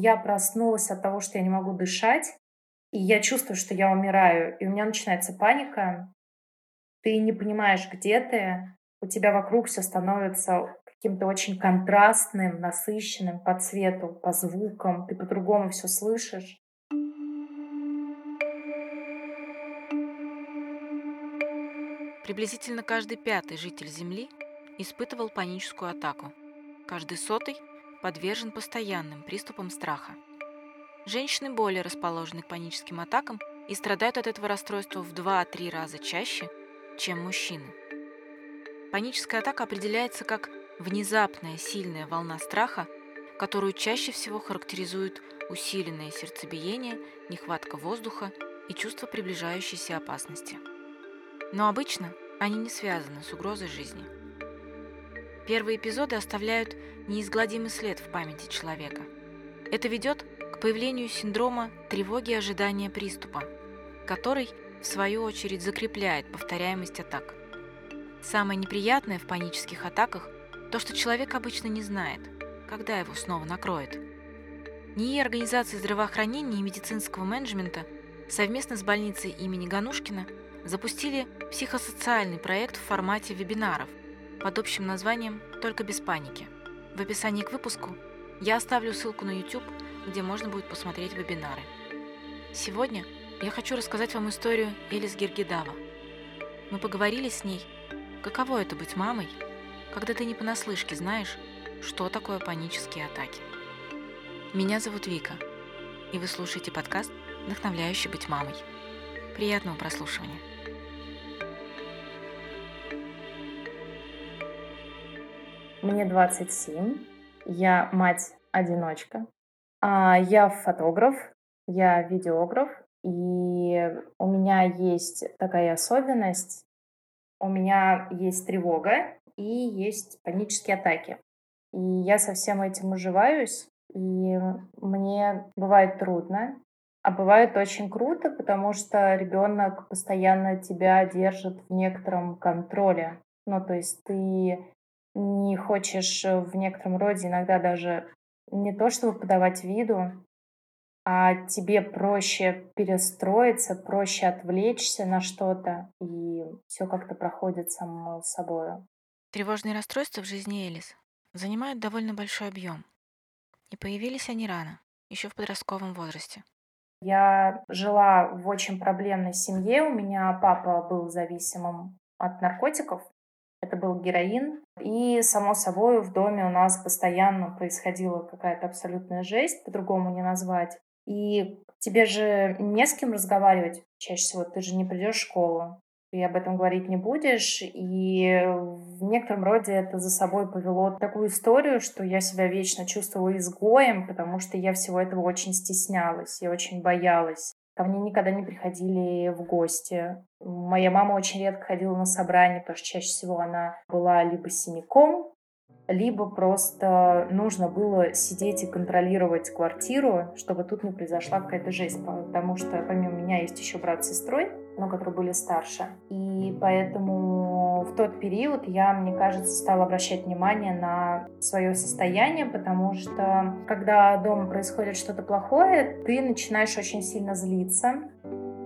я проснулась от того, что я не могу дышать, и я чувствую, что я умираю, и у меня начинается паника. Ты не понимаешь, где ты, у тебя вокруг все становится каким-то очень контрастным, насыщенным по цвету, по звукам, ты по-другому все слышишь. Приблизительно каждый пятый житель Земли испытывал паническую атаку. Каждый сотый подвержен постоянным приступам страха. Женщины более расположены к паническим атакам и страдают от этого расстройства в 2-3 раза чаще, чем мужчины. Паническая атака определяется как внезапная сильная волна страха, которую чаще всего характеризуют усиленное сердцебиение, нехватка воздуха и чувство приближающейся опасности. Но обычно они не связаны с угрозой жизни. Первые эпизоды оставляют неизгладимый след в памяти человека. Это ведет к появлению синдрома тревоги ожидания приступа, который, в свою очередь, закрепляет повторяемость атак. Самое неприятное в панических атаках – то, что человек обычно не знает, когда его снова накроет. НИИ Организации здравоохранения и медицинского менеджмента совместно с больницей имени Ганушкина – запустили психосоциальный проект в формате вебинаров под общим названием «Только без паники». В описании к выпуску я оставлю ссылку на YouTube, где можно будет посмотреть вебинары. Сегодня я хочу рассказать вам историю Элис Гергидава. Мы поговорили с ней, каково это быть мамой, когда ты не понаслышке знаешь, что такое панические атаки. Меня зовут Вика, и вы слушаете подкаст «Вдохновляющий быть мамой». Приятного прослушивания. Мне 27, я мать-одиночка, а я фотограф, я видеограф, и у меня есть такая особенность, у меня есть тревога и есть панические атаки. И я со всем этим уживаюсь, и мне бывает трудно, а бывает очень круто, потому что ребенок постоянно тебя держит в некотором контроле. Ну, то есть ты не хочешь э, в некотором роде иногда даже не то чтобы подавать виду, а тебе проще перестроиться, проще отвлечься на что-то, и все как-то проходит само собой. Тревожные расстройства в жизни Элис занимают довольно большой объем. И появились они рано, еще в подростковом возрасте. Я жила в очень проблемной семье. У меня папа был зависимым от наркотиков. Это был героин. И, само собой, в доме у нас постоянно происходила какая-то абсолютная жесть, по-другому не назвать. И тебе же не с кем разговаривать чаще всего. Ты же не придешь в школу, ты об этом говорить не будешь. И в некотором роде это за собой повело такую историю, что я себя вечно чувствовала изгоем, потому что я всего этого очень стеснялась, я очень боялась. Ко мне никогда не приходили в гости. Моя мама очень редко ходила на собрания, потому что чаще всего она была либо синяком, либо просто нужно было сидеть и контролировать квартиру, чтобы тут не произошла какая-то жесть, потому что помимо меня есть еще брат с сестрой, но которые были старше. И поэтому в тот период я, мне кажется, стала обращать внимание на свое состояние, потому что когда дома происходит что-то плохое, ты начинаешь очень сильно злиться.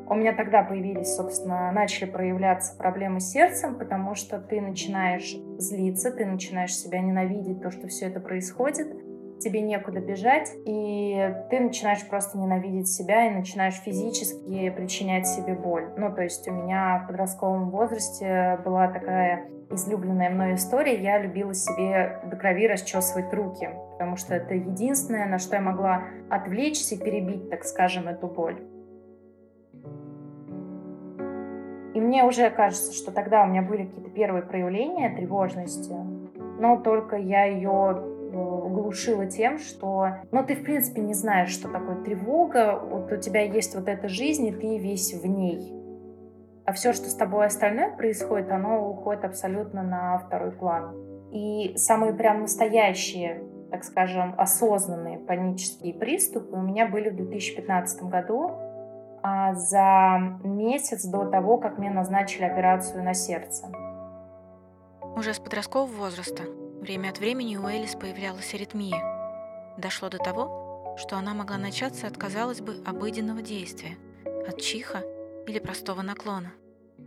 У меня тогда появились, собственно, начали проявляться проблемы с сердцем, потому что ты начинаешь злиться, ты начинаешь себя ненавидеть, то, что все это происходит тебе некуда бежать, и ты начинаешь просто ненавидеть себя и начинаешь физически причинять себе боль. Ну, то есть у меня в подростковом возрасте была такая излюбленная мной история. Я любила себе до крови расчесывать руки, потому что это единственное, на что я могла отвлечься и перебить, так скажем, эту боль. И мне уже кажется, что тогда у меня были какие-то первые проявления тревожности, но только я ее глушила тем, что, ну, ты, в принципе, не знаешь, что такое тревога, вот у тебя есть вот эта жизнь, и ты весь в ней. А все, что с тобой остальное происходит, оно уходит абсолютно на второй план. И самые прям настоящие, так скажем, осознанные панические приступы у меня были в 2015 году, а за месяц до того, как мне назначили операцию на сердце. Уже с подросткового возраста Время от времени у Элис появлялась аритмия. Дошло до того, что она могла начаться от, казалось бы, обыденного действия, от чиха или простого наклона.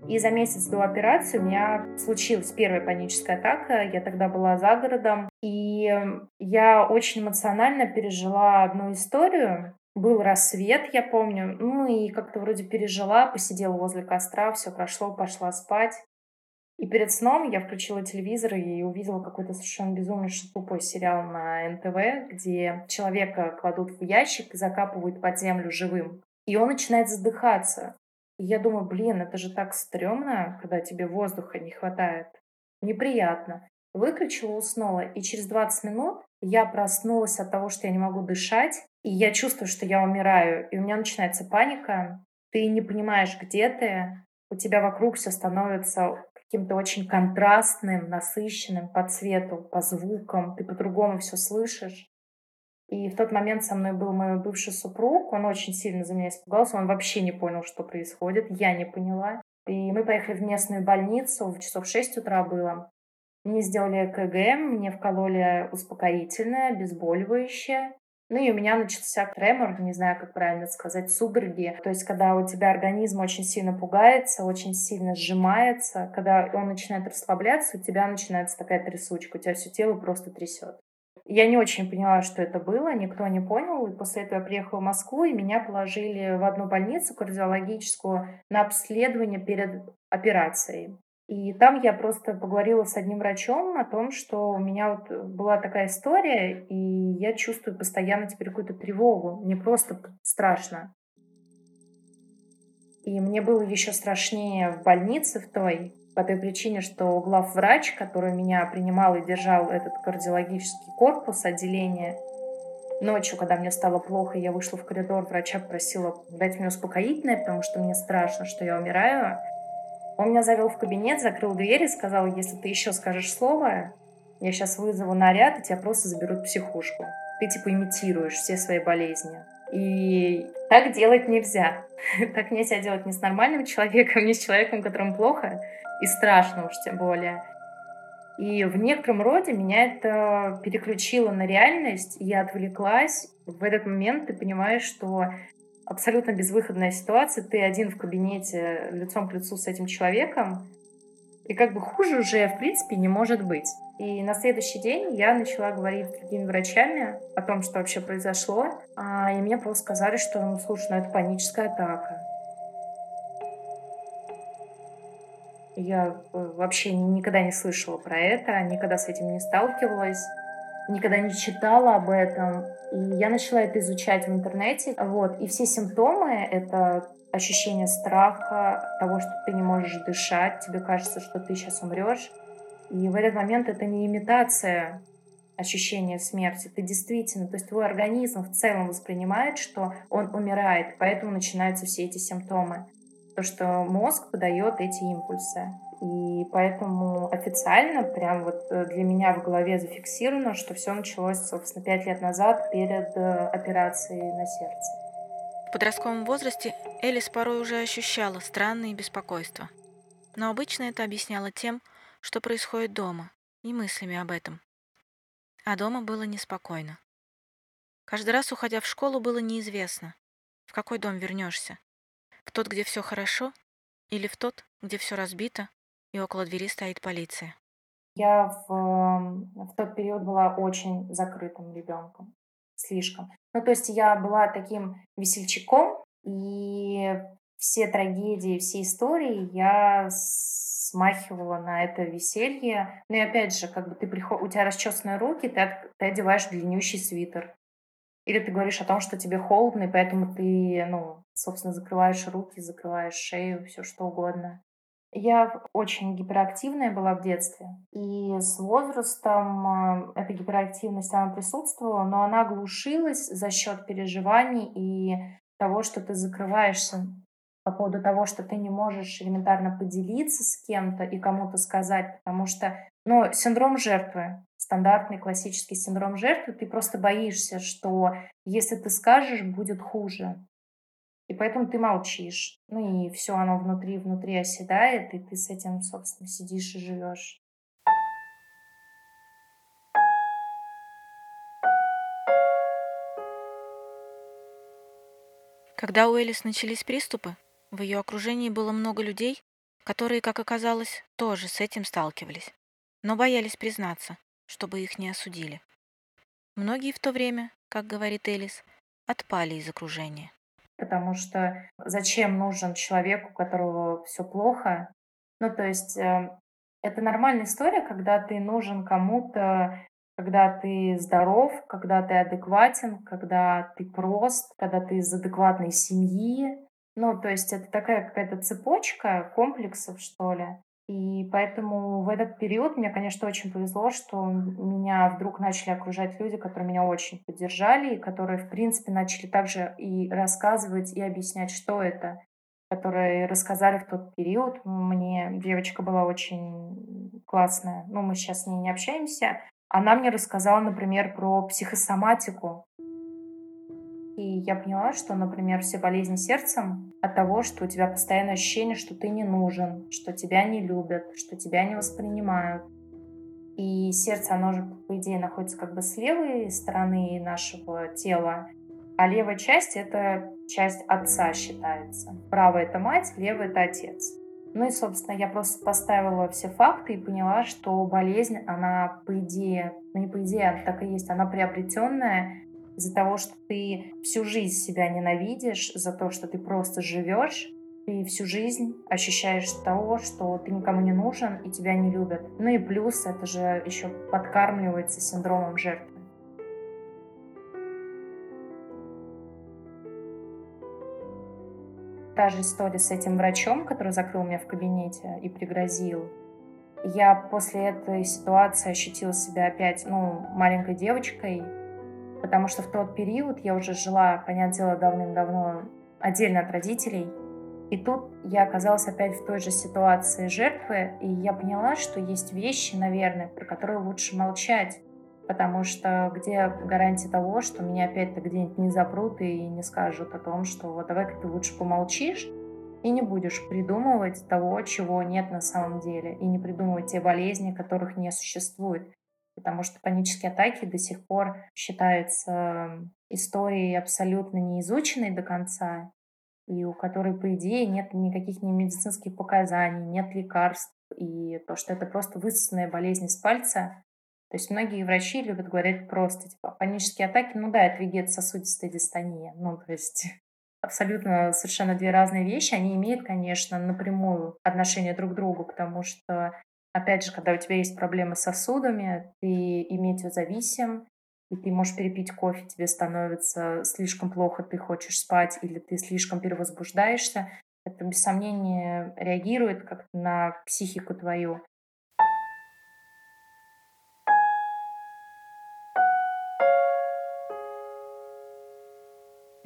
И за месяц до операции у меня случилась первая паническая атака. Я тогда была за городом. И я очень эмоционально пережила одну историю. Был рассвет, я помню. Ну и как-то вроде пережила, посидела возле костра, все прошло, пошла спать. И перед сном я включила телевизор и увидела какой-то совершенно безумный тупой сериал на НТВ, где человека кладут в ящик и закапывают под землю живым. И он начинает задыхаться. И я думаю, блин, это же так стрёмно, когда тебе воздуха не хватает. Неприятно. Выключила, уснула, и через 20 минут я проснулась от того, что я не могу дышать, и я чувствую, что я умираю, и у меня начинается паника. Ты не понимаешь, где ты, у тебя вокруг все становится каким-то очень контрастным, насыщенным по цвету, по звукам, ты по-другому все слышишь. И в тот момент со мной был мой бывший супруг, он очень сильно за меня испугался, он вообще не понял, что происходит, я не поняла. И мы поехали в местную больницу, в часов 6 утра было. Мне сделали ЭКГ, мне вкололи успокоительное, обезболивающее. Ну и у меня начался тремор, не знаю, как правильно сказать, судороги. То есть, когда у тебя организм очень сильно пугается, очень сильно сжимается, когда он начинает расслабляться, у тебя начинается такая трясучка, у тебя все тело просто трясет. Я не очень поняла, что это было, никто не понял. И после этого я приехала в Москву, и меня положили в одну больницу кардиологическую на обследование перед операцией. И там я просто поговорила с одним врачом о том, что у меня вот была такая история, и я чувствую постоянно теперь какую-то тревогу. Мне просто страшно. И мне было еще страшнее в больнице в той, по той причине, что главврач, который меня принимал и держал этот кардиологический корпус отделения, ночью, когда мне стало плохо, я вышла в коридор, врача попросила дать мне успокоительное, потому что мне страшно, что я умираю. Он меня завел в кабинет, закрыл дверь и сказал, если ты еще скажешь слово, я сейчас вызову наряд, и тебя просто заберут в психушку. Ты типа имитируешь все свои болезни. И так делать нельзя. так нельзя делать не с нормальным человеком, не с человеком, которому плохо, и страшно уж тем более. И в некотором роде меня это переключило на реальность, и я отвлеклась. В этот момент ты понимаешь, что абсолютно безвыходная ситуация, ты один в кабинете лицом к лицу с этим человеком, и как бы хуже уже, в принципе, не может быть. И на следующий день я начала говорить с другими врачами о том, что вообще произошло. А, и мне просто сказали, что, ну, слушай, ну это паническая атака. Я э, вообще никогда не слышала про это, никогда с этим не сталкивалась никогда не читала об этом. И я начала это изучать в интернете. Вот. И все симптомы — это ощущение страха, того, что ты не можешь дышать, тебе кажется, что ты сейчас умрешь. И в этот момент это не имитация ощущения смерти. Ты действительно, то есть твой организм в целом воспринимает, что он умирает, поэтому начинаются все эти симптомы. То, что мозг подает эти импульсы. И поэтому официально прям вот э, для меня в голове зафиксировано, что все началось, собственно, пять лет назад перед э, операцией на сердце. В подростковом возрасте Элис порой уже ощущала странные беспокойства. Но обычно это объясняло тем, что происходит дома, и мыслями об этом. А дома было неспокойно. Каждый раз, уходя в школу, было неизвестно, в какой дом вернешься. В тот, где все хорошо, или в тот, где все разбито, и около двери стоит полиция. Я в, в тот период была очень закрытым ребенком. Слишком. Ну, то есть я была таким весельчаком, и все трагедии, все истории я смахивала на это веселье. Ну и опять же, как бы ты приход... у тебя расчесанные руки, ты, от... ты одеваешь длиннющий свитер. Или ты говоришь о том, что тебе холодно, и поэтому ты, ну, собственно, закрываешь руки, закрываешь шею, все что угодно. Я очень гиперактивная была в детстве. И с возрастом э, эта гиперактивность, она присутствовала, но она глушилась за счет переживаний и того, что ты закрываешься по поводу того, что ты не можешь элементарно поделиться с кем-то и кому-то сказать, потому что, ну, синдром жертвы, стандартный классический синдром жертвы, ты просто боишься, что если ты скажешь, будет хуже. И поэтому ты молчишь. Ну и все оно внутри, внутри оседает, и ты с этим, собственно, сидишь и живешь. Когда у Элис начались приступы, в ее окружении было много людей, которые, как оказалось, тоже с этим сталкивались, но боялись признаться, чтобы их не осудили. Многие в то время, как говорит Элис, отпали из окружения. Потому что зачем нужен человек, у которого все плохо? Ну, то есть э, это нормальная история, когда ты нужен кому-то, когда ты здоров, когда ты адекватен, когда ты прост, когда ты из адекватной семьи. Ну, то есть это такая какая-то цепочка комплексов, что ли. И поэтому в этот период мне, конечно, очень повезло, что меня вдруг начали окружать люди, которые меня очень поддержали, и которые, в принципе, начали также и рассказывать, и объяснять, что это, которые рассказали в тот период. Мне девочка была очень классная. Ну, мы сейчас с ней не общаемся. Она мне рассказала, например, про психосоматику, и я поняла, что, например, все болезни сердцем от того, что у тебя постоянное ощущение, что ты не нужен, что тебя не любят, что тебя не воспринимают. И сердце, оно же, по идее, находится как бы с левой стороны нашего тела, а левая часть — это часть отца считается. Правая — это мать, левая — это отец. Ну и, собственно, я просто поставила все факты и поняла, что болезнь, она, по идее, ну не по идее, она так и есть, она приобретенная, из-за того, что ты всю жизнь себя ненавидишь, за то, что ты просто живешь, ты всю жизнь ощущаешь того, что ты никому не нужен и тебя не любят. Ну и плюс это же еще подкармливается синдромом жертвы. Та же история с этим врачом, который закрыл меня в кабинете и пригрозил. Я после этой ситуации ощутила себя опять, ну, маленькой девочкой, потому что в тот период я уже жила, понятное дело, давным-давно отдельно от родителей. И тут я оказалась опять в той же ситуации жертвы, и я поняла, что есть вещи, наверное, про которые лучше молчать, потому что где гарантия того, что меня опять-то где-нибудь не запрут и не скажут о том, что вот давай-ка ты лучше помолчишь, и не будешь придумывать того, чего нет на самом деле, и не придумывать те болезни, которых не существует потому что панические атаки до сих пор считаются историей абсолютно не изученной до конца, и у которой, по идее, нет никаких ни медицинских показаний, нет лекарств, и то, что это просто высосанная болезнь из пальца. То есть многие врачи любят говорить просто, типа, панические атаки, ну да, это вегетососудистая дистония. Ну, то есть абсолютно совершенно две разные вещи. Они имеют, конечно, напрямую отношение друг к другу, потому что Опять же, когда у тебя есть проблемы с сосудами, ты метеозависим, и ты можешь перепить кофе, тебе становится слишком плохо, ты хочешь спать, или ты слишком перевозбуждаешься, это без сомнения реагирует как на психику твою.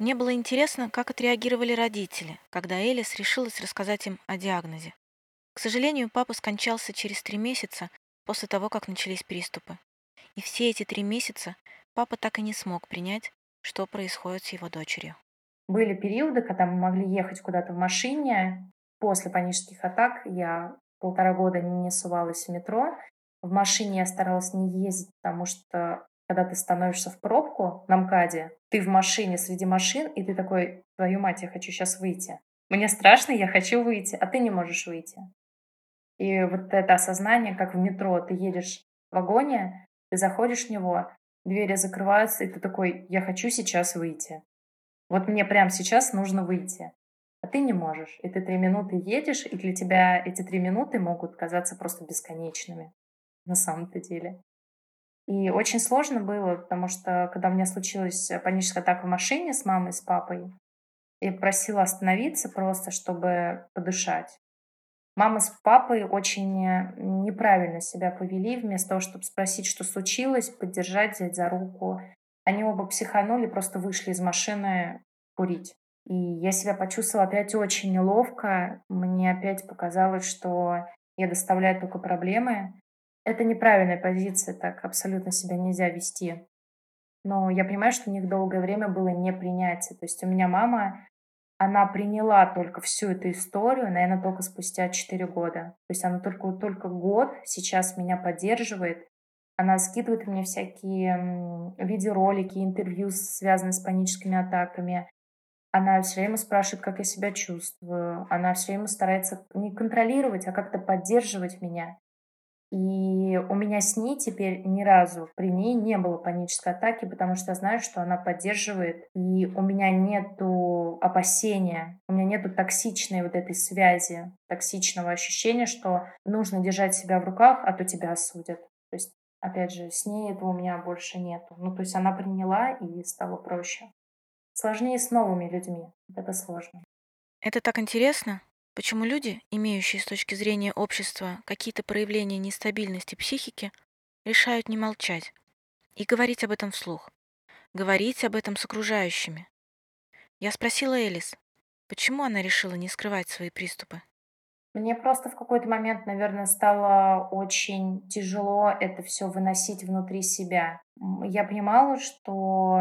Мне было интересно, как отреагировали родители, когда Элис решилась рассказать им о диагнозе. К сожалению, папа скончался через три месяца после того, как начались приступы. И все эти три месяца папа так и не смог принять, что происходит с его дочерью. Были периоды, когда мы могли ехать куда-то в машине. После панических атак я полтора года не сувалась в метро. В машине я старалась не ездить, потому что когда ты становишься в пробку на МКАДе, ты в машине среди машин, и ты такой, твою мать, я хочу сейчас выйти. Мне страшно, я хочу выйти, а ты не можешь выйти. И вот это осознание, как в метро, ты едешь в вагоне, ты заходишь в него, двери закрываются, и ты такой, я хочу сейчас выйти. Вот мне прямо сейчас нужно выйти. А ты не можешь. И ты три минуты едешь, и для тебя эти три минуты могут казаться просто бесконечными на самом-то деле. И очень сложно было, потому что когда у меня случилась паническая атака в машине с мамой, с папой, я просила остановиться просто, чтобы подышать. Мама с папой очень э, неправильно себя повели, вместо того, чтобы спросить, что случилось, поддержать, взять за руку. Они оба психанули, просто вышли из машины курить. И я себя почувствовала опять очень неловко. Мне опять показалось, что я доставляю только проблемы. Это неправильная позиция, так абсолютно себя нельзя вести. Но я понимаю, что у них долгое время было непринятие. То есть у меня мама она приняла только всю эту историю, наверное, только спустя 4 года. То есть она только, только год сейчас меня поддерживает. Она скидывает мне всякие видеоролики, интервью, связанные с паническими атаками. Она все время спрашивает, как я себя чувствую. Она все время старается не контролировать, а как-то поддерживать меня. И у меня с ней теперь ни разу при ней не было панической атаки, потому что я знаю, что она поддерживает, и у меня нету опасения, у меня нету токсичной вот этой связи, токсичного ощущения, что нужно держать себя в руках, а то тебя осудят. То есть, опять же, с ней этого у меня больше нету. Ну, то есть она приняла и стало проще. Сложнее с новыми людьми. Это сложно. Это так интересно, Почему люди, имеющие с точки зрения общества какие-то проявления нестабильности психики, решают не молчать и говорить об этом вслух, говорить об этом с окружающими? Я спросила Элис, почему она решила не скрывать свои приступы. Мне просто в какой-то момент, наверное, стало очень тяжело это все выносить внутри себя. Я понимала, что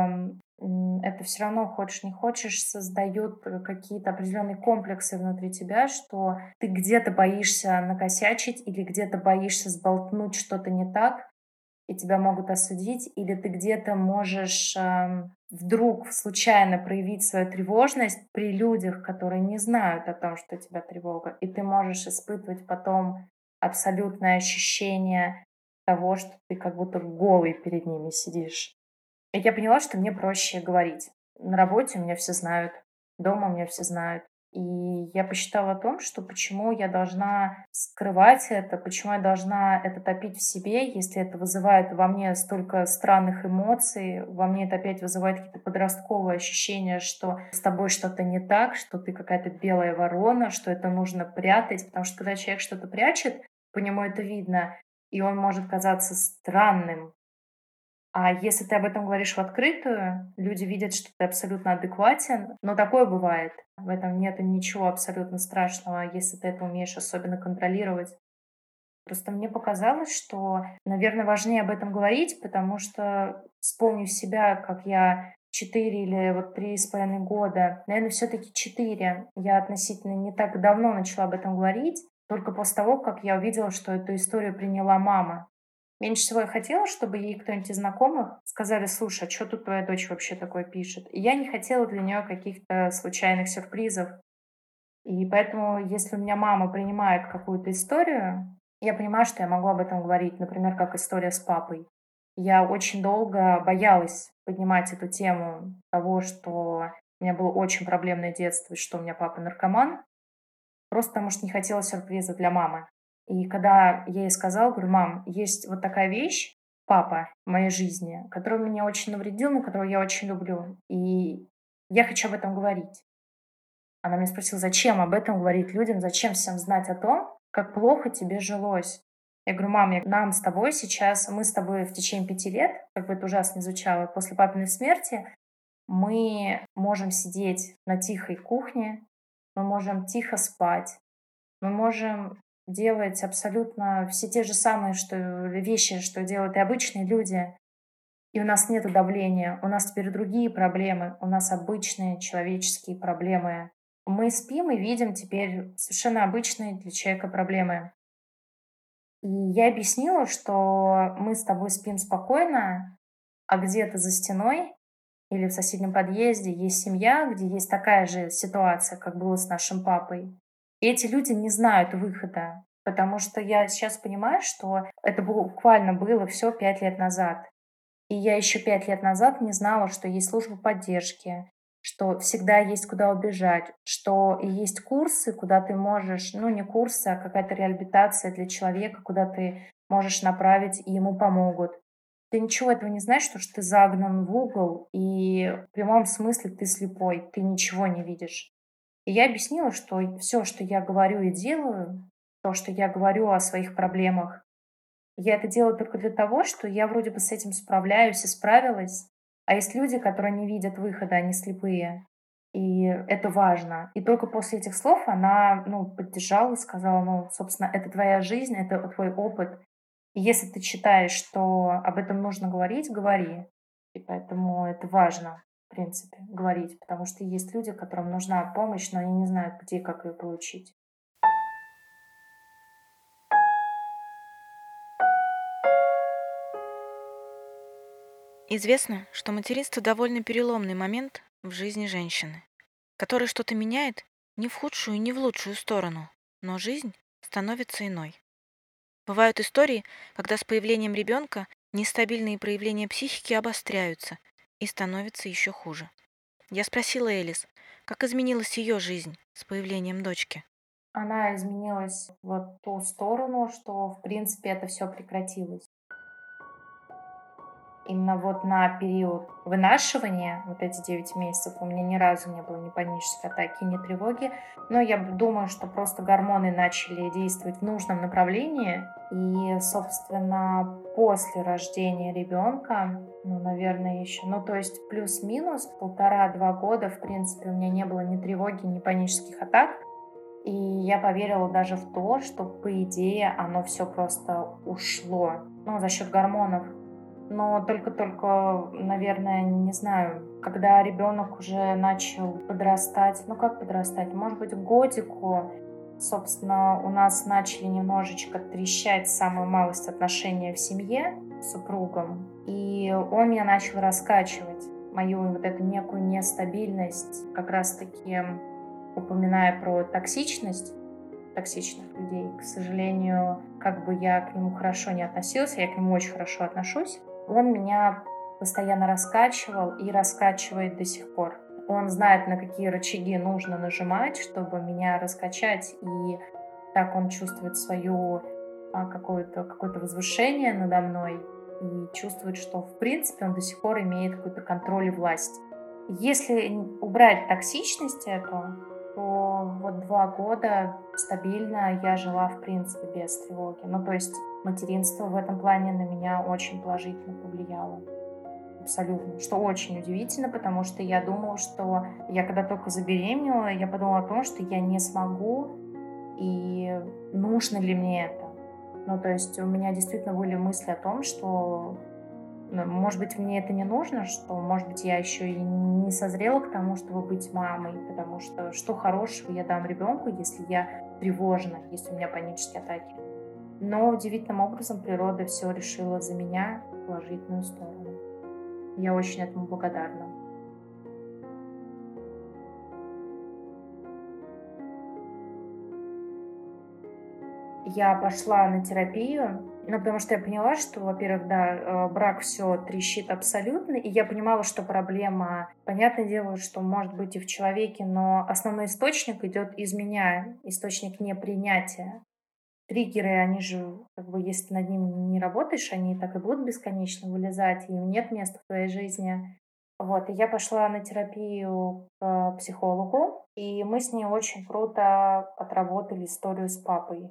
это все равно, хочешь не хочешь, создает э, какие-то определенные комплексы внутри тебя, что ты где-то боишься накосячить или где-то боишься сболтнуть что-то не так, и тебя могут осудить, или ты где-то можешь э, вдруг случайно проявить свою тревожность при людях, которые не знают о том, что у тебя тревога, и ты можешь испытывать потом абсолютное ощущение того, что ты как будто голый перед ними сидишь. Я поняла, что мне проще говорить. На работе меня все знают, дома меня все знают. И я посчитала о том, что почему я должна скрывать это, почему я должна это топить в себе, если это вызывает во мне столько странных эмоций, во мне это опять вызывает какие-то подростковые ощущения, что с тобой что-то не так, что ты какая-то белая ворона, что это нужно прятать, потому что когда человек что-то прячет, по нему это видно, и он может казаться странным, а если ты об этом говоришь в открытую, люди видят, что ты абсолютно адекватен. Но такое бывает. В этом нет ничего абсолютно страшного, если ты это умеешь особенно контролировать. Просто мне показалось, что, наверное, важнее об этом говорить, потому что вспомню себя, как я четыре или вот три с половиной года, наверное, все-таки четыре. Я относительно не так давно начала об этом говорить, только после того, как я увидела, что эту историю приняла мама. Меньше всего я хотела, чтобы ей кто-нибудь из знакомых сказали, слушай, а что тут твоя дочь вообще такое пишет? И я не хотела для нее каких-то случайных сюрпризов. И поэтому, если у меня мама принимает какую-то историю, я понимаю, что я могу об этом говорить. Например, как история с папой. Я очень долго боялась поднимать эту тему того, что у меня было очень проблемное детство, и что у меня папа наркоман, просто потому что не хотела сюрприза для мамы. И когда я ей сказала, говорю, мам, есть вот такая вещь, папа в моей жизни, который меня очень навредил, но которого я очень люблю. И я хочу об этом говорить. Она меня спросила, зачем об этом говорить людям, зачем всем знать о том, как плохо тебе жилось. Я говорю, мам, я, нам с тобой сейчас, мы с тобой в течение пяти лет, как бы это ужасно звучало, после папиной смерти, мы можем сидеть на тихой кухне, мы можем тихо спать, мы можем делать абсолютно все те же самые что, вещи, что делают и обычные люди. И у нас нет давления, у нас теперь другие проблемы, у нас обычные человеческие проблемы. Мы спим и видим теперь совершенно обычные для человека проблемы. И я объяснила, что мы с тобой спим спокойно, а где-то за стеной или в соседнем подъезде есть семья, где есть такая же ситуация, как было с нашим папой. И эти люди не знают выхода, потому что я сейчас понимаю, что это буквально было все пять лет назад. И я еще пять лет назад не знала, что есть служба поддержки, что всегда есть куда убежать, что есть курсы, куда ты можешь, ну не курсы, а какая-то реабилитация для человека, куда ты можешь направить, и ему помогут. Ты ничего этого не знаешь, что ты загнан в угол, и в прямом смысле ты слепой, ты ничего не видишь. И я объяснила, что все, что я говорю и делаю, то, что я говорю о своих проблемах, я это делаю только для того, что я вроде бы с этим справляюсь и справилась. А есть люди, которые не видят выхода, они слепые. И это важно. И только после этих слов она ну, поддержала, сказала, ну, собственно, это твоя жизнь, это твой опыт. И если ты считаешь, что об этом нужно говорить, говори. И поэтому это важно в принципе, говорить, потому что есть люди, которым нужна помощь, но они не знают, где и как ее получить. Известно, что материнство довольно переломный момент в жизни женщины. который что-то меняет не в худшую не в лучшую сторону, но жизнь становится иной. Бывают истории, когда с появлением ребенка нестабильные проявления психики обостряются и становятся еще хуже. Я спросила Элис, как изменилась ее жизнь с появлением дочки. Она изменилась в ту сторону, что, в принципе, это все прекратилось именно вот на период вынашивания, вот эти 9 месяцев, у меня ни разу не было ни панической атаки, ни тревоги. Но я думаю, что просто гормоны начали действовать в нужном направлении. И, собственно, после рождения ребенка, ну, наверное, еще, ну, то есть плюс-минус полтора-два года, в принципе, у меня не было ни тревоги, ни панических атак. И я поверила даже в то, что, по идее, оно все просто ушло. Ну, за счет гормонов но только-только, наверное, не знаю, когда ребенок уже начал подрастать, ну как подрастать, может быть, годику, собственно, у нас начали немножечко трещать самую малость отношения в семье с супругом, и он меня начал раскачивать, мою вот эту некую нестабильность, как раз-таки упоминая про токсичность, токсичных людей. К сожалению, как бы я к нему хорошо не относился, я к нему очень хорошо отношусь, он меня постоянно раскачивал и раскачивает до сих пор. Он знает, на какие рычаги нужно нажимать, чтобы меня раскачать, и так он чувствует свое а, какое-то какое возвышение надо мной и чувствует, что в принципе он до сих пор имеет какой-то контроль и власть. Если убрать токсичность эту, то вот два года стабильно я жила в принципе без тревоги. Ну то есть материнство в этом плане на меня очень положительно повлияло. Абсолютно. Что очень удивительно, потому что я думала, что я когда только забеременела, я подумала о том, что я не смогу и нужно ли мне это. Ну, то есть у меня действительно были мысли о том, что может быть, мне это не нужно, что, может быть, я еще и не созрела к тому, чтобы быть мамой, потому что что хорошего я дам ребенку, если я тревожна, если у меня панические атаки. Но удивительным образом природа все решила за меня в положительную сторону. Я очень этому благодарна. Я пошла на терапию, ну, потому что я поняла, что, во-первых, да, э, брак все трещит абсолютно, и я понимала, что проблема, понятное дело, что может быть и в человеке, но основной источник идет из меня, источник непринятия триггеры, они же, как бы, если над ним не работаешь, они так и будут бесконечно вылезать, им нет места в твоей жизни. Вот, и я пошла на терапию к психологу, и мы с ней очень круто отработали историю с папой.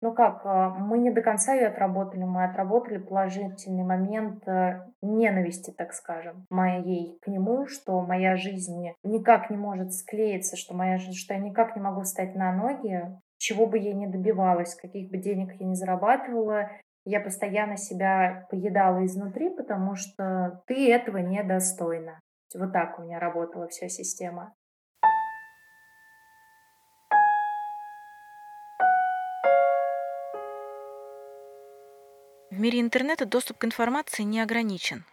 Ну как, э, мы не до конца ее отработали, мы отработали положительный момент э, ненависти, так скажем, моей к нему, что моя жизнь никак не может склеиться, что, моя, что я никак не могу встать на ноги, чего бы я ни добивалась, каких бы денег я ни зарабатывала, я постоянно себя поедала изнутри, потому что ты этого недостойна. Вот так у меня работала вся система. Мире интернета доступ к информации не ограничен.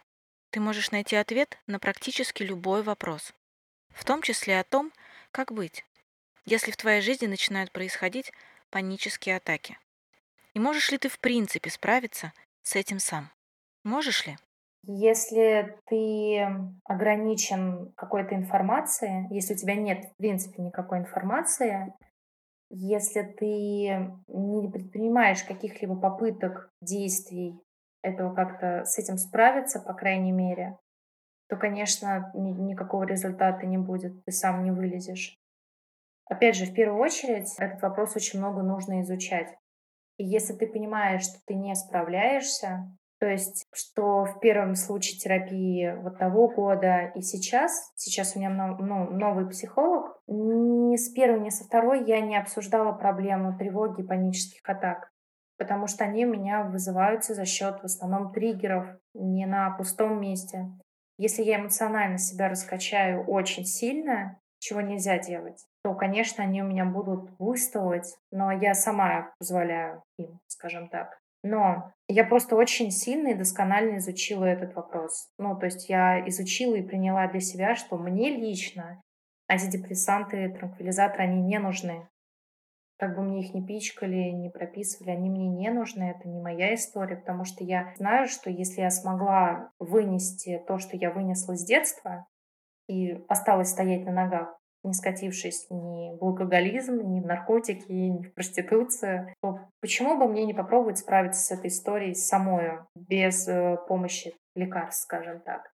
Ты можешь найти ответ на практически любой вопрос, в том числе о том, как быть, если в твоей жизни начинают происходить панические атаки? И можешь ли ты в принципе справиться с этим сам? Можешь ли? Если ты ограничен какой-то информацией, если у тебя нет, в принципе, никакой информации, если ты не предпринимаешь каких-либо попыток, действий этого как-то с этим справиться, по крайней мере, то, конечно, ни, никакого результата не будет, ты сам не вылезешь. Опять же, в первую очередь, этот вопрос очень много нужно изучать. И если ты понимаешь, что ты не справляешься, то есть, что в первом случае терапии вот того года и сейчас, сейчас у меня ну, новый психолог, ни с первой, ни со второй я не обсуждала проблему тревоги, панических атак, потому что они у меня вызываются за счет в основном триггеров, не на пустом месте. Если я эмоционально себя раскачаю очень сильно, чего нельзя делать, то, конечно, они у меня будут буйствовать, но я сама позволяю им, скажем так. Но я просто очень сильно и досконально изучила этот вопрос. Ну, то есть я изучила и приняла для себя, что мне лично антидепрессанты, транквилизаторы, они не нужны. Как бы мне их не пичкали, не прописывали, они мне не нужны, это не моя история, потому что я знаю, что если я смогла вынести то, что я вынесла с детства, и осталась стоять на ногах, не скатившись ни в алкоголизм, ни в наркотики, ни в проституцию, то почему бы мне не попробовать справиться с этой историей самой, без э, помощи лекарств, скажем так.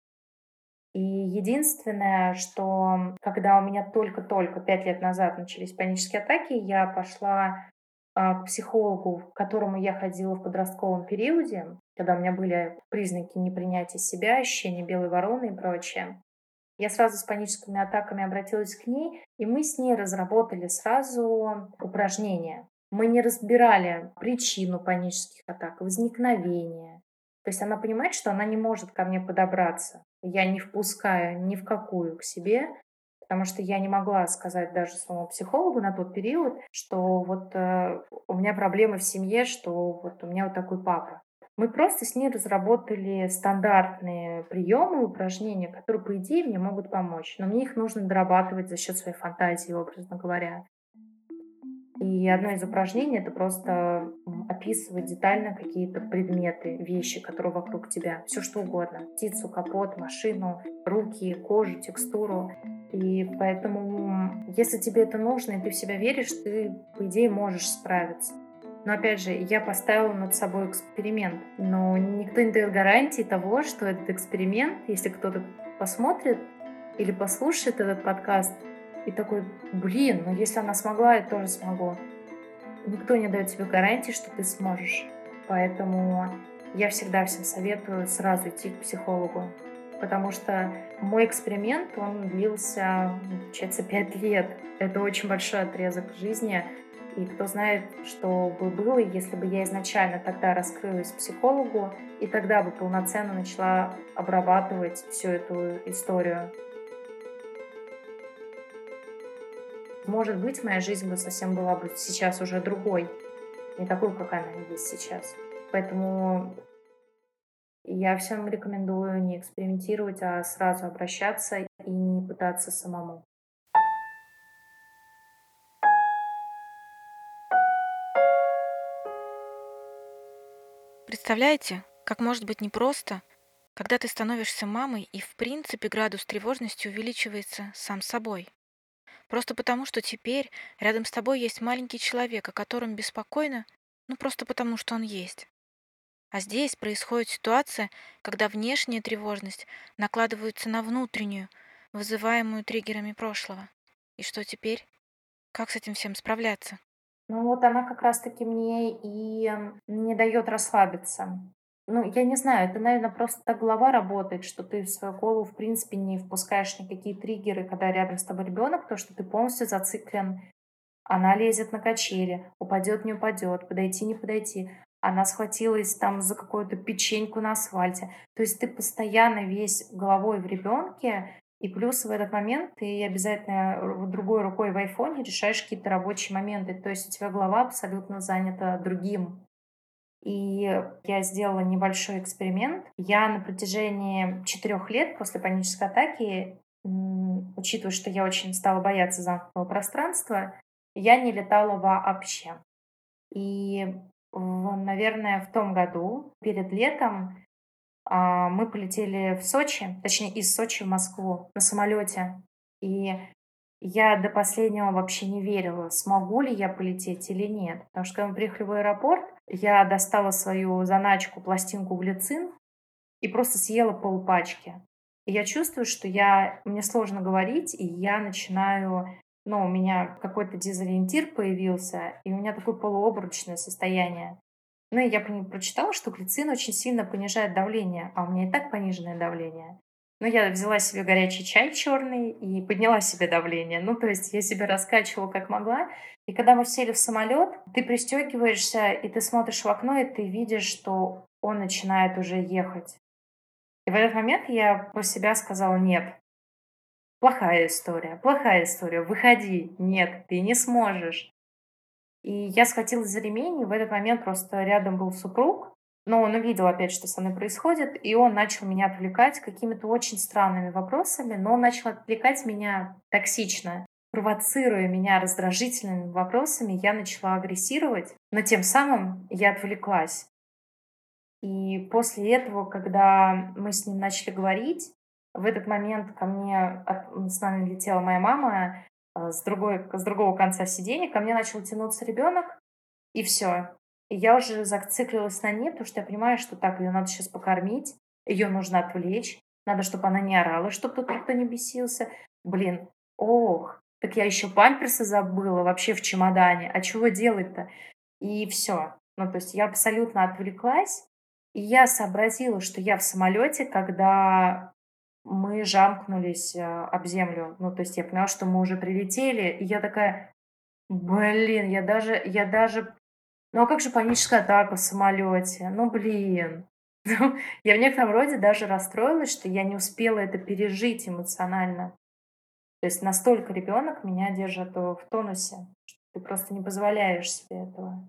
И единственное, что когда у меня только-только пять лет назад начались панические атаки, я пошла а, к психологу, к которому я ходила в подростковом периоде, когда у меня были признаки непринятия себя, ощущения белой вороны и прочее. Я сразу с паническими атаками обратилась к ней, и мы с ней разработали сразу упражнения. Мы не разбирали причину панических атак, возникновение. То есть она понимает, что она не может ко мне подобраться. Я не впускаю ни в какую к себе, потому что я не могла сказать даже своему психологу на тот период, что вот э, у меня проблемы в семье, что вот у меня вот такой папа. Мы просто с ней разработали стандартные приемы, упражнения, которые, по идее, мне могут помочь. Но мне их нужно дорабатывать за счет своей фантазии, образно говоря. И одно из упражнений это просто описывать детально какие-то предметы, вещи, которые вокруг тебя, все что угодно. Птицу, капот, машину, руки, кожу, текстуру. И поэтому, если тебе это нужно, и ты в себя веришь, ты, по идее, можешь справиться. Но опять же, я поставила над собой эксперимент. Но никто не дает гарантии того, что этот эксперимент, если кто-то посмотрит или послушает этот подкаст, и такой, блин, ну если она смогла, я тоже смогу. Никто не дает тебе гарантии, что ты сможешь. Поэтому я всегда всем советую сразу идти к психологу. Потому что мой эксперимент, он длился, получается, пять лет. Это очень большой отрезок жизни. И кто знает, что бы было, если бы я изначально тогда раскрылась психологу, и тогда бы полноценно начала обрабатывать всю эту историю. Может быть, моя жизнь бы совсем была бы сейчас уже другой, не такой, как она есть сейчас. Поэтому я всем рекомендую не экспериментировать, а сразу обращаться и не пытаться самому. Представляете, как может быть непросто, когда ты становишься мамой и в принципе градус тревожности увеличивается сам собой. Просто потому, что теперь рядом с тобой есть маленький человек, о котором беспокойно, ну просто потому, что он есть. А здесь происходит ситуация, когда внешняя тревожность накладывается на внутреннюю, вызываемую триггерами прошлого. И что теперь? Как с этим всем справляться? Ну вот она как раз-таки мне и не дает расслабиться. Ну, я не знаю, это, наверное, просто так голова работает, что ты в свою голову, в принципе, не впускаешь никакие триггеры, когда рядом с тобой ребенок, то что ты полностью зациклен. Она лезет на качели, упадет, не упадет, подойти, не подойти. Она схватилась там за какую-то печеньку на асфальте. То есть ты постоянно весь головой в ребенке, и плюс в этот момент ты обязательно другой рукой в айфоне решаешь какие-то рабочие моменты. То есть у тебя голова абсолютно занята другим. И я сделала небольшой эксперимент. Я на протяжении четырех лет после панической атаки, учитывая, что я очень стала бояться замкнутого пространства, я не летала вообще. И, наверное, в том году, перед летом, мы полетели в Сочи, точнее, из Сочи в Москву на самолете. И я до последнего вообще не верила, смогу ли я полететь или нет. Потому что когда мы приехали в аэропорт, я достала свою заначку, пластинку глицин и просто съела полпачки. И я чувствую, что я, мне сложно говорить, и я начинаю, ну, у меня какой-то дезориентир появился, и у меня такое полуобручное состояние. Ну, и я прочитала, что глицин очень сильно понижает давление, а у меня и так пониженное давление. Ну, я взяла себе горячий чай черный и подняла себе давление. Ну, то есть я себя раскачивала как могла. И когда мы сели в самолет, ты пристегиваешься, и ты смотришь в окно, и ты видишь, что он начинает уже ехать. И в этот момент я про себя сказала «нет». Плохая история, плохая история, выходи, нет, ты не сможешь. И я схватилась за ремень, и в этот момент просто рядом был супруг, Но он увидел опять, что со мной происходит, и он начал меня отвлекать какими-то очень странными вопросами, но он начал отвлекать меня токсично. Провоцируя меня раздражительными вопросами, я начала агрессировать, но тем самым я отвлеклась. И после этого, когда мы с ним начали говорить, в этот момент ко мне с нами летела моя мама с, другой, с другого конца сиденья, ко мне начал тянуться ребенок, и все. И я уже зациклилась на ней, потому что я понимаю, что так, ее надо сейчас покормить, ее нужно отвлечь, надо, чтобы она не орала, чтобы тут никто не бесился. Блин, ох, так я еще памперсы забыла вообще в чемодане, а чего делать-то? И все. Ну, то есть я абсолютно отвлеклась, и я сообразила, что я в самолете, когда мы жамкнулись э, об землю. Ну, то есть я поняла, что мы уже прилетели, и я такая, блин, я даже, я даже ну а как же паническая атака в самолете? Ну блин. Я в некотором роде даже расстроилась, что я не успела это пережить эмоционально. То есть настолько ребенок меня держит в тонусе, что ты просто не позволяешь себе этого.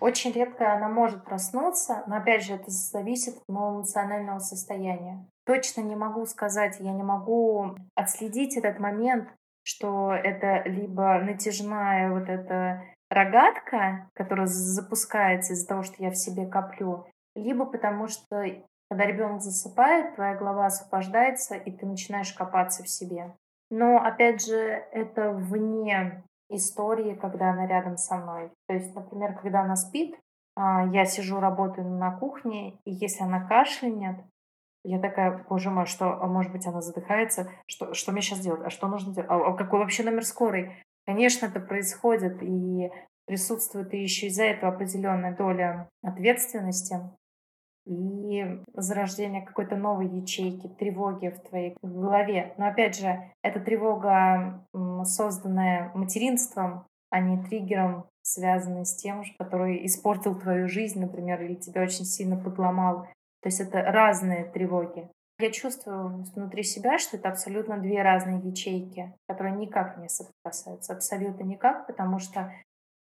Очень редко она может проснуться, но опять же это зависит от моего эмоционального состояния. Точно не могу сказать, я не могу отследить этот момент, что это либо натяжная вот эта рогатка, которая запускается из-за того, что я в себе коплю, либо потому что когда ребенок засыпает, твоя голова освобождается, и ты начинаешь копаться в себе. Но, опять же, это вне истории, когда она рядом со мной. То есть, например, когда она спит, а, я сижу, работаю на кухне, и если она кашлянет, я такая, боже мой, что, а может быть, она задыхается, что, что мне сейчас делать, а что нужно делать, а, а какой вообще номер скорой? Конечно, это происходит, и присутствует и еще из-за этого определенная доля ответственности и зарождение какой-то новой ячейки, тревоги в твоей голове. Но опять же, эта тревога, созданная материнством, а не триггером, связанный с тем, который испортил твою жизнь, например, или тебя очень сильно подломал то есть это разные тревоги. Я чувствую внутри себя, что это абсолютно две разные ячейки, которые никак не соприкасаются. Абсолютно никак, потому что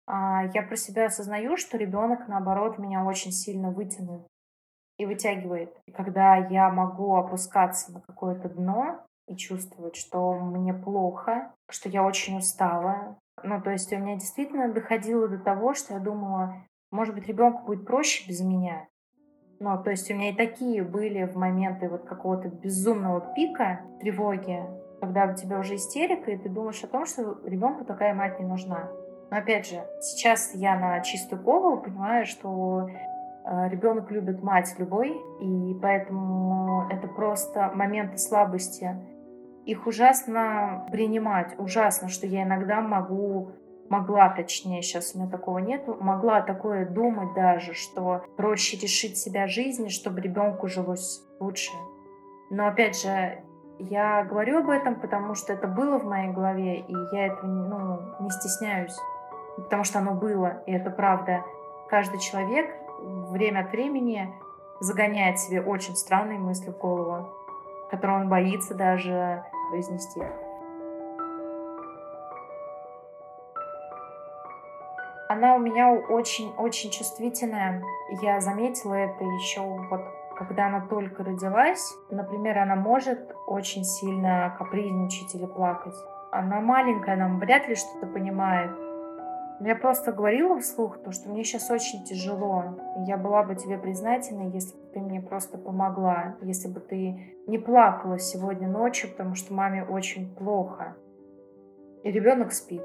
а, я про себя осознаю, что ребенок, наоборот, меня очень сильно вытянул и вытягивает. И когда я могу опускаться на какое-то дно и чувствовать, что мне плохо, что я очень устала, ну, то есть у меня действительно доходило до того, что я думала, может быть, ребенку будет проще без меня. Ну, то есть у меня и такие были в моменты вот какого-то безумного пика тревоги, когда у тебя уже истерика, и ты думаешь о том, что ребенку такая мать не нужна. Но опять же, сейчас я на чистую голову понимаю, что ребенок любит мать любой, и поэтому это просто моменты слабости. Их ужасно принимать, ужасно, что я иногда могу могла, точнее, сейчас у меня такого нету, могла такое думать даже, что проще решить себя жизни, чтобы ребенку жилось лучше. Но опять же, я говорю об этом, потому что это было в моей голове, и я этого ну, не стесняюсь, потому что оно было, и это правда. Каждый человек время от времени загоняет себе очень странные мысли в голову, которые он боится даже произнести. Она у меня очень-очень чувствительная. Я заметила это еще вот когда она только родилась, например, она может очень сильно капризничать или плакать. Она маленькая, она вряд ли что-то понимает. Я просто говорила вслух то, что мне сейчас очень тяжело. И я была бы тебе признательна, если бы ты мне просто помогла, если бы ты не плакала сегодня ночью, потому что маме очень плохо. И ребенок спит.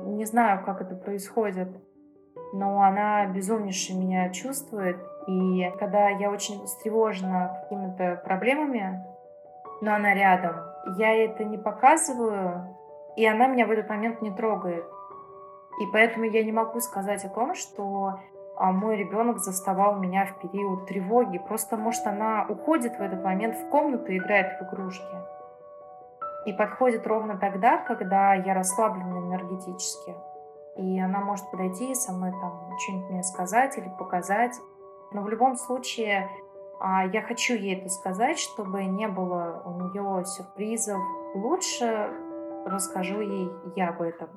Не знаю, как это происходит, но она безумнейше меня чувствует. И когда я очень встревожена какими-то проблемами, но она рядом, я это не показываю, и она меня в этот момент не трогает. И поэтому я не могу сказать о том, что а, мой ребенок заставал меня в период тревоги. Просто, может, она уходит в этот момент в комнату и играет в игрушки. И подходит ровно тогда, когда я расслаблена энергетически. И она может подойти со мной там что-нибудь мне сказать или показать. Но в любом случае а, я хочу ей это сказать, чтобы не было у нее сюрпризов. Лучше расскажу ей я об этом.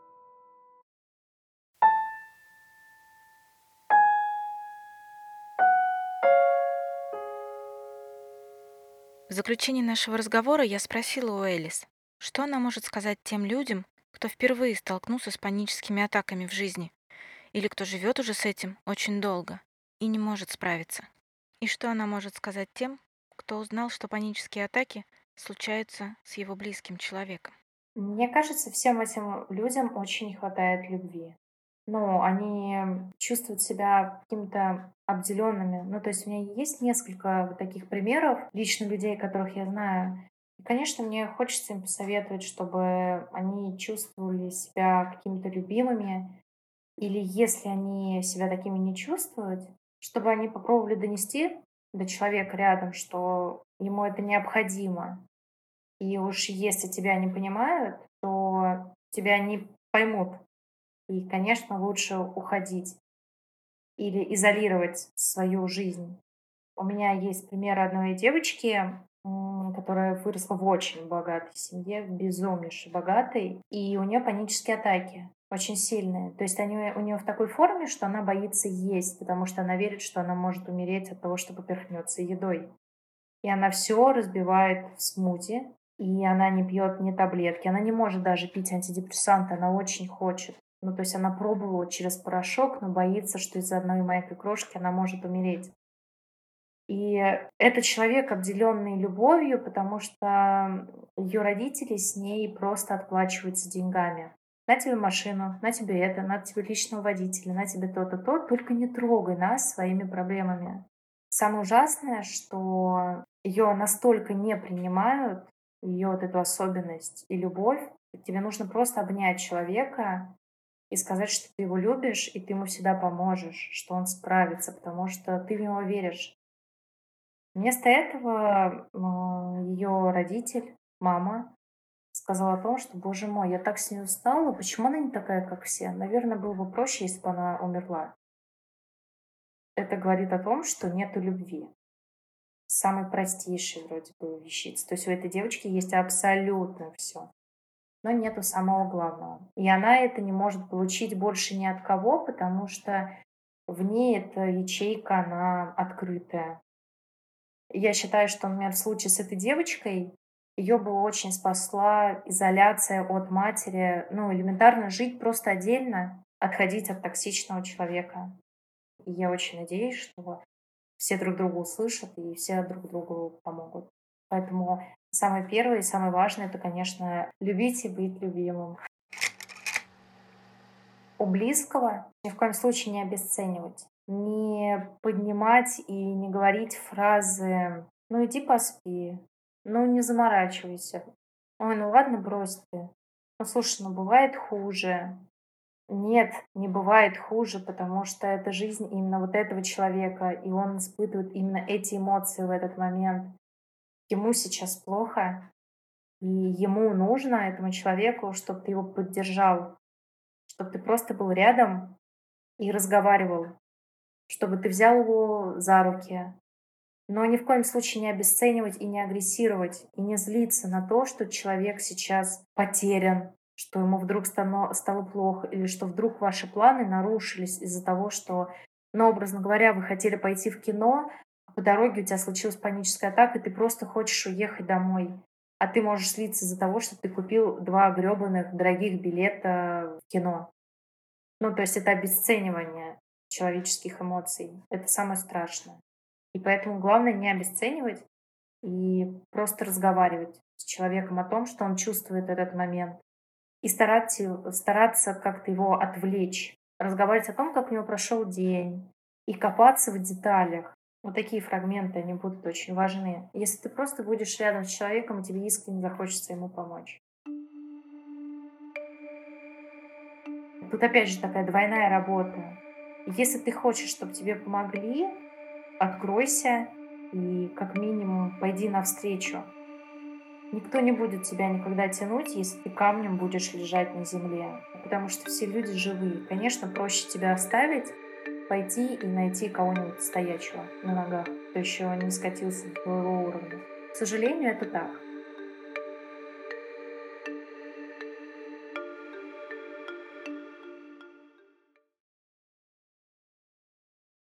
В заключение нашего разговора я спросила у Элис, что она может сказать тем людям, кто впервые столкнулся с паническими атаками в жизни, или кто живет уже с этим очень долго и не может справиться. И что она может сказать тем, кто узнал, что панические атаки случаются с его близким человеком. Мне кажется, всем этим людям очень не хватает любви. Ну, они чувствуют себя какими-то обделенными. Ну, то есть у меня есть несколько вот таких примеров лично людей, которых я знаю. И, конечно, мне хочется им посоветовать, чтобы они чувствовали себя какими-то любимыми. Или если они себя такими не чувствуют, чтобы они попробовали донести до человека рядом, что ему это необходимо. И уж если тебя не понимают, то тебя не поймут. И, конечно, лучше уходить или изолировать свою жизнь. У меня есть пример одной девочки, которая выросла в очень богатой семье, безумнейшей богатой, и у нее панические атаки очень сильные. То есть они у нее в такой форме, что она боится есть, потому что она верит, что она может умереть от того, что поперхнется едой. И она все разбивает в смути, и она не пьет ни таблетки, она не может даже пить антидепрессанты, она очень хочет. Ну, то есть она пробовала через порошок, но боится, что из-за одной маленькой крошки она может умереть. И это человек, обделенный любовью, потому что ее родители с ней просто отплачиваются деньгами на тебе машину, на тебе это, на тебе личного водителя, на тебе то-то, то, только не трогай нас своими проблемами. Самое ужасное, что ее настолько не принимают, ее вот эту особенность и любовь, тебе нужно просто обнять человека и сказать, что ты его любишь, и ты ему всегда поможешь, что он справится, потому что ты в него веришь. Вместо этого ее родитель, мама, сказала о том, что, боже мой, я так с ней устала, почему она не такая, как все? Наверное, было бы проще, если бы она умерла. Это говорит о том, что нету любви. Самый простейший вроде бы вещиц. То есть у этой девочки есть абсолютно все. Но нету самого главного. И она это не может получить больше ни от кого, потому что в ней эта ячейка, она открытая. Я считаю, что, например, в случае с этой девочкой ее бы очень спасла изоляция от матери, ну, элементарно жить просто отдельно, отходить от токсичного человека. И я очень надеюсь, что все друг друга услышат и все друг другу помогут. Поэтому самое первое и самое важное — это, конечно, любить и быть любимым. У близкого ни в коем случае не обесценивать, не поднимать и не говорить фразы «ну иди поспи», ну, не заморачивайся. Ой, ну ладно, брось ты. Ну, слушай, ну бывает хуже. Нет, не бывает хуже, потому что это жизнь именно вот этого человека, и он испытывает именно эти эмоции в этот момент. Ему сейчас плохо, и ему нужно, этому человеку, чтобы ты его поддержал, чтобы ты просто был рядом и разговаривал, чтобы ты взял его за руки, но ни в коем случае не обесценивать и не агрессировать, и не злиться на то, что человек сейчас потерян, что ему вдруг стало, стало плохо, или что вдруг ваши планы нарушились из-за того, что, ну, образно говоря, вы хотели пойти в кино, по дороге у тебя случилась паническая атака, и ты просто хочешь уехать домой. А ты можешь слиться из-за того, что ты купил два гребаных дорогих билета в кино. Ну, то есть это обесценивание человеческих эмоций. Это самое страшное. И поэтому главное не обесценивать и просто разговаривать с человеком о том, что он чувствует этот момент. И стараться, стараться как-то его отвлечь. Разговаривать о том, как у него прошел день. И копаться в деталях. Вот такие фрагменты, они будут очень важны. Если ты просто будешь рядом с человеком, тебе искренне захочется ему помочь. Тут опять же такая двойная работа. Если ты хочешь, чтобы тебе помогли, откройся и как минимум пойди навстречу. Никто не будет тебя никогда тянуть, если ты камнем будешь лежать на земле, потому что все люди живые. Конечно, проще тебя оставить, пойти и найти кого-нибудь стоячего на ногах, кто еще не скатился до твоего уровня. К сожалению, это так.